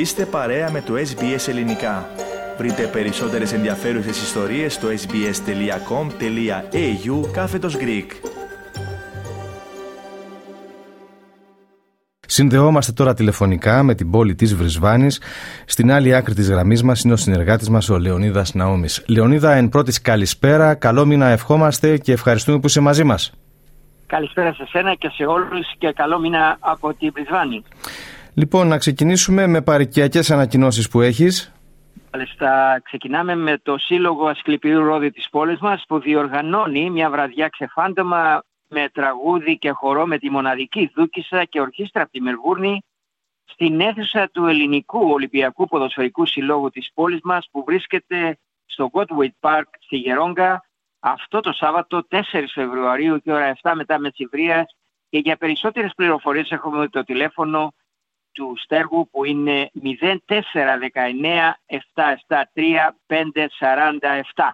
Είστε παρέα με το SBS Ελληνικά. Βρείτε περισσότερες ενδιαφέρουσες ιστορίες στο sbs.com.au κάθετος Greek. Συνδεόμαστε τώρα τηλεφωνικά με την πόλη της Βρισβάνης. Στην άλλη άκρη της γραμμής μας είναι ο συνεργάτης μας ο Λεωνίδας Ναόμης. Λεωνίδα, εν πρώτης καλησπέρα, καλό μήνα ευχόμαστε και ευχαριστούμε που είσαι μαζί μας. Καλησπέρα σε σένα και σε όλους και καλό μήνα από την Βρισβάνη. Λοιπόν, να ξεκινήσουμε με παρικιακές ανακοινώσεις που έχεις. Μάλιστα, ξεκινάμε με το Σύλλογο Ασκληπιού Ρόδι της πόλης μας που διοργανώνει μια βραδιά ξεφάντωμα με τραγούδι και χορό με τη μοναδική Δούκισσα και ορχήστρα από τη Μελβούρνη στην αίθουσα του Ελληνικού Ολυμπιακού Ποδοσφαιρικού Συλλόγου της πόλης μας που βρίσκεται στο Godway Park στη Γερόγκα αυτό το Σάββατο 4 Φεβρουαρίου και ώρα 7 μετά μεσημβρίας και για περισσότερες πληροφορίες έχουμε το τηλέφωνο του Στέργου που είναι 0419 773 547.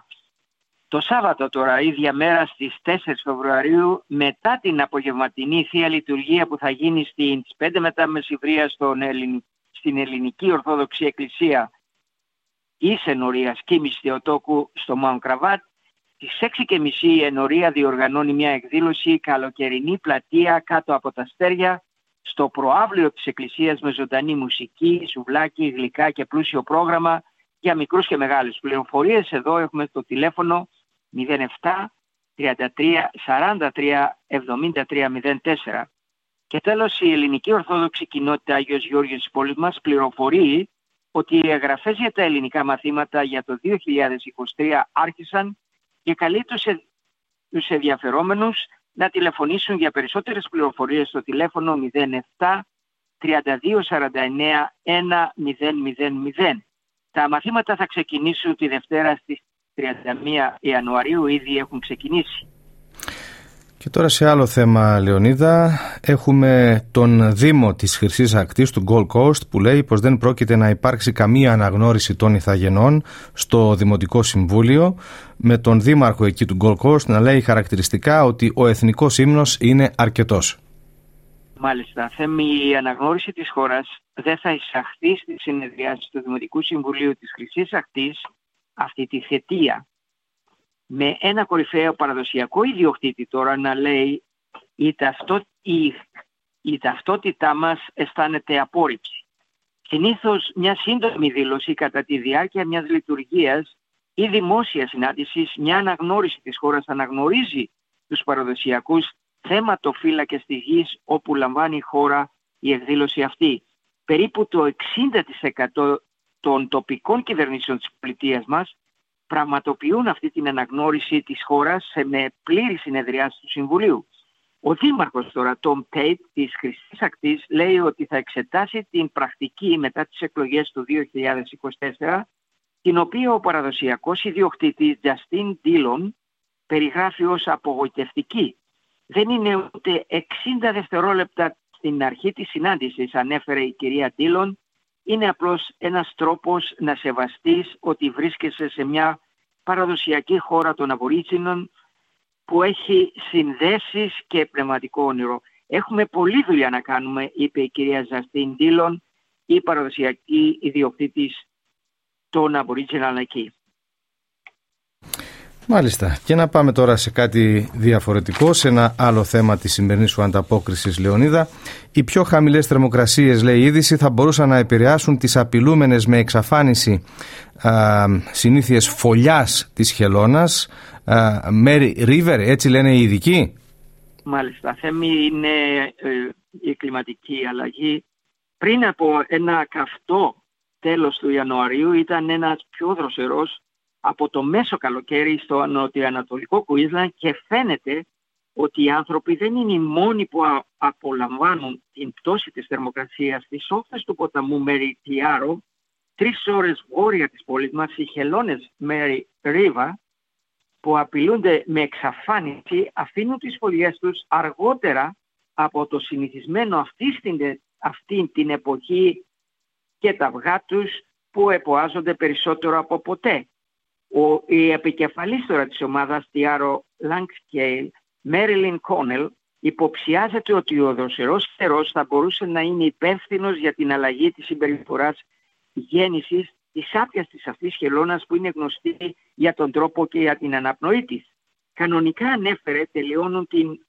Το Σάββατο τώρα, ίδια μέρα στις 4 Φεβρουαρίου, μετά την απογευματινή Θεία Λειτουργία που θα γίνει στις 5 μετά μεσημβρία στην Ελληνική Ορθόδοξη Εκκλησία η ενορίας Κίμης Θεοτόκου στο Μάουν Κραβάτ, στις 6 και μισή η ενορία διοργανώνει μια εκδήλωση καλοκαιρινή πλατεία κάτω από τα στέρια στο προάβλιο της Εκκλησίας με ζωντανή μουσική, σουβλάκι, γλυκά και πλούσιο πρόγραμμα για μικρούς και μεγάλους. Πληροφορίες εδώ έχουμε το τηλέφωνο 07 33 43 73 04. Και τέλος η ελληνική ορθόδοξη κοινότητα Άγιος Γιώργος της πόλης μας πληροφορεί ότι οι εγγραφές για τα ελληνικά μαθήματα για το 2023 άρχισαν και καλεί τους, τους ενδιαφερόμενους να τηλεφωνήσουν για περισσότερες πληροφορίες στο τηλέφωνο 07 32 49 1000. Τα μαθήματα θα ξεκινήσουν τη Δευτέρα στις 31 Ιανουαρίου, ήδη έχουν ξεκινήσει. Και τώρα σε άλλο θέμα, Λεωνίδα, έχουμε τον Δήμο της χρυσής Ακτής του Gold Coast που λέει πως δεν πρόκειται να υπάρξει καμία αναγνώριση των Ιθαγενών στο Δημοτικό Συμβούλιο με τον Δήμαρχο εκεί του Gold Coast να λέει χαρακτηριστικά ότι ο εθνικός ύμνος είναι αρκετός. Μάλιστα, Θέμη, η αναγνώριση της χώρας δεν θα εισαχθεί στη συνεδριάση του Δημοτικού Συμβουλίου της χρυσής Ακτής αυτή τη θετία με ένα κορυφαίο παραδοσιακό ιδιοκτήτη τώρα να λέει η, ταυτό, η, η ταυτότητά μας αισθάνεται απόρριψη. Συνήθως μια σύντομη δήλωση κατά τη διάρκεια μιας λειτουργίας ή δημόσια συνάντησης, μια αναγνώριση της χώρας αναγνωρίζει τους παραδοσιακούς θέματοφύλακες της γης όπου λαμβάνει η χώρα η εκδήλωση αυτή. Περίπου το 60% των τοπικών κυβερνήσεων της πολιτείας μας πραγματοποιούν αυτή την αναγνώριση της χώρας με πλήρη συνεδριάση του Συμβουλίου. Ο Δήμαρχος τώρα, Τόμ Τέιτ της Χρυσής Ακτής, λέει ότι θα εξετάσει την πρακτική μετά τις εκλογές του 2024, την οποία ο παραδοσιακός ιδιοκτήτης Justin Dillon περιγράφει ως απογοητευτική. Δεν είναι ούτε 60 δευτερόλεπτα στην αρχή της συνάντησης, ανέφερε η κυρία Dillon, είναι απλώς ένας τρόπος να σεβαστείς ότι βρίσκεσαι σε μια παραδοσιακή χώρα των Αβορίτσινων που έχει συνδέσεις και πνευματικό όνειρο. Έχουμε πολλή δουλειά να κάνουμε, είπε η κυρία Ζαστίν Ντίλον, η παραδοσιακή ιδιοκτήτης των Αβορίτσινων εκεί. Μάλιστα. Και να πάμε τώρα σε κάτι διαφορετικό, σε ένα άλλο θέμα της σημερινής σου ανταπόκρισης, Λεωνίδα. Οι πιο χαμηλές θερμοκρασίες, λέει η είδηση, θα μπορούσαν να επηρεάσουν τις απειλούμενες με εξαφάνιση α, συνήθειες φωλιάς της χελώνας. Mary River, έτσι λένε οι ειδικοί. Μάλιστα. Θέμη είναι ε, η κλιματική αλλαγή. Πριν από ένα καυτό τέλος του Ιανουαρίου ήταν ένας πιο δροσερός από το μέσο καλοκαίρι στο νοτιοανατολικό Κουίσλαν και φαίνεται ότι οι άνθρωποι δεν είναι οι μόνοι που απολαμβάνουν την πτώση της θερμοκρασίας στις όχθες του ποταμού Μέρι Τιάρο, τρεις ώρες βόρεια της πόλης μας, οι χελώνες Μέρι Ρίβα, που απειλούνται με εξαφάνιση, αφήνουν τις φωλιές τους αργότερα από το συνηθισμένο αυτής, αυτή την εποχή και τα αυγά τους που εποάζονται περισσότερο από ποτέ. Ο, η επικεφαλής τώρα της ομάδας Τιάρο Λάγκσκέιλ, Μέριλιν Κόνελ, υποψιάζεται ότι ο δροσερός καιρός θα μπορούσε να είναι υπεύθυνος για την αλλαγή της συμπεριφοράς γέννησης της άπιας της αυτής χελώνας που είναι γνωστή για τον τρόπο και για την αναπνοή της. Κανονικά ανέφερε τελειώνουν την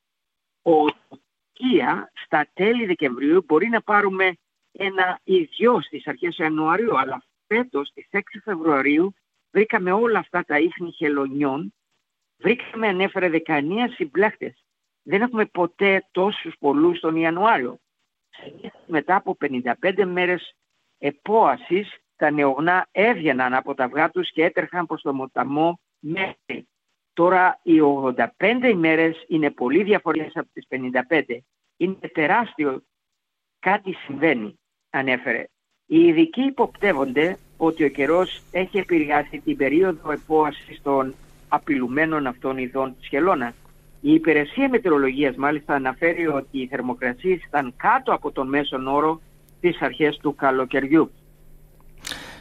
οτοκία στα τέλη Δεκεμβρίου. Μπορεί να πάρουμε ένα ιδιό στις αρχές Ιανουαρίου, αλλά φέτος στις 6 Φεβρουαρίου βρήκαμε όλα αυτά τα ίχνη χελωνιών. Βρήκαμε, ανέφερε, 19 συμπλέχτες. Δεν έχουμε ποτέ τόσους πολλούς τον Ιανουάριο. Μετά από 55 μέρες επόασης, τα νεογνά έβγαιναν από τα αυγά τους και έτρεχαν προς το μοταμό μέχρι. Τώρα οι 85 ημέρες είναι πολύ διαφορετικές από τις 55. Είναι τεράστιο κάτι συμβαίνει, ανέφερε. Οι ειδικοί υποπτεύονται ότι ο καιρός έχει επηρεάσει την περίοδο επόασης των απειλουμένων αυτών ειδών της χελώνας. Η υπηρεσία μετεωρολογίας μάλιστα αναφέρει ότι οι θερμοκρασίες ήταν κάτω από τον μέσον όρο στις αρχές του καλοκαιριού.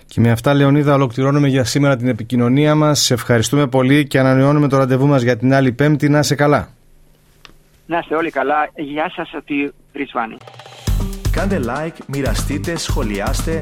Και με αυτά, Λεωνίδα, ολοκληρώνουμε για σήμερα την επικοινωνία μας. Σε ευχαριστούμε πολύ και ανανεώνουμε το ραντεβού μας για την άλλη Πέμπτη. Να είσαι καλά. Να είστε όλοι καλά. Γεια σας, ότι Ρισβάνη. Κάντε like, μοιραστείτε, σχολιάστε,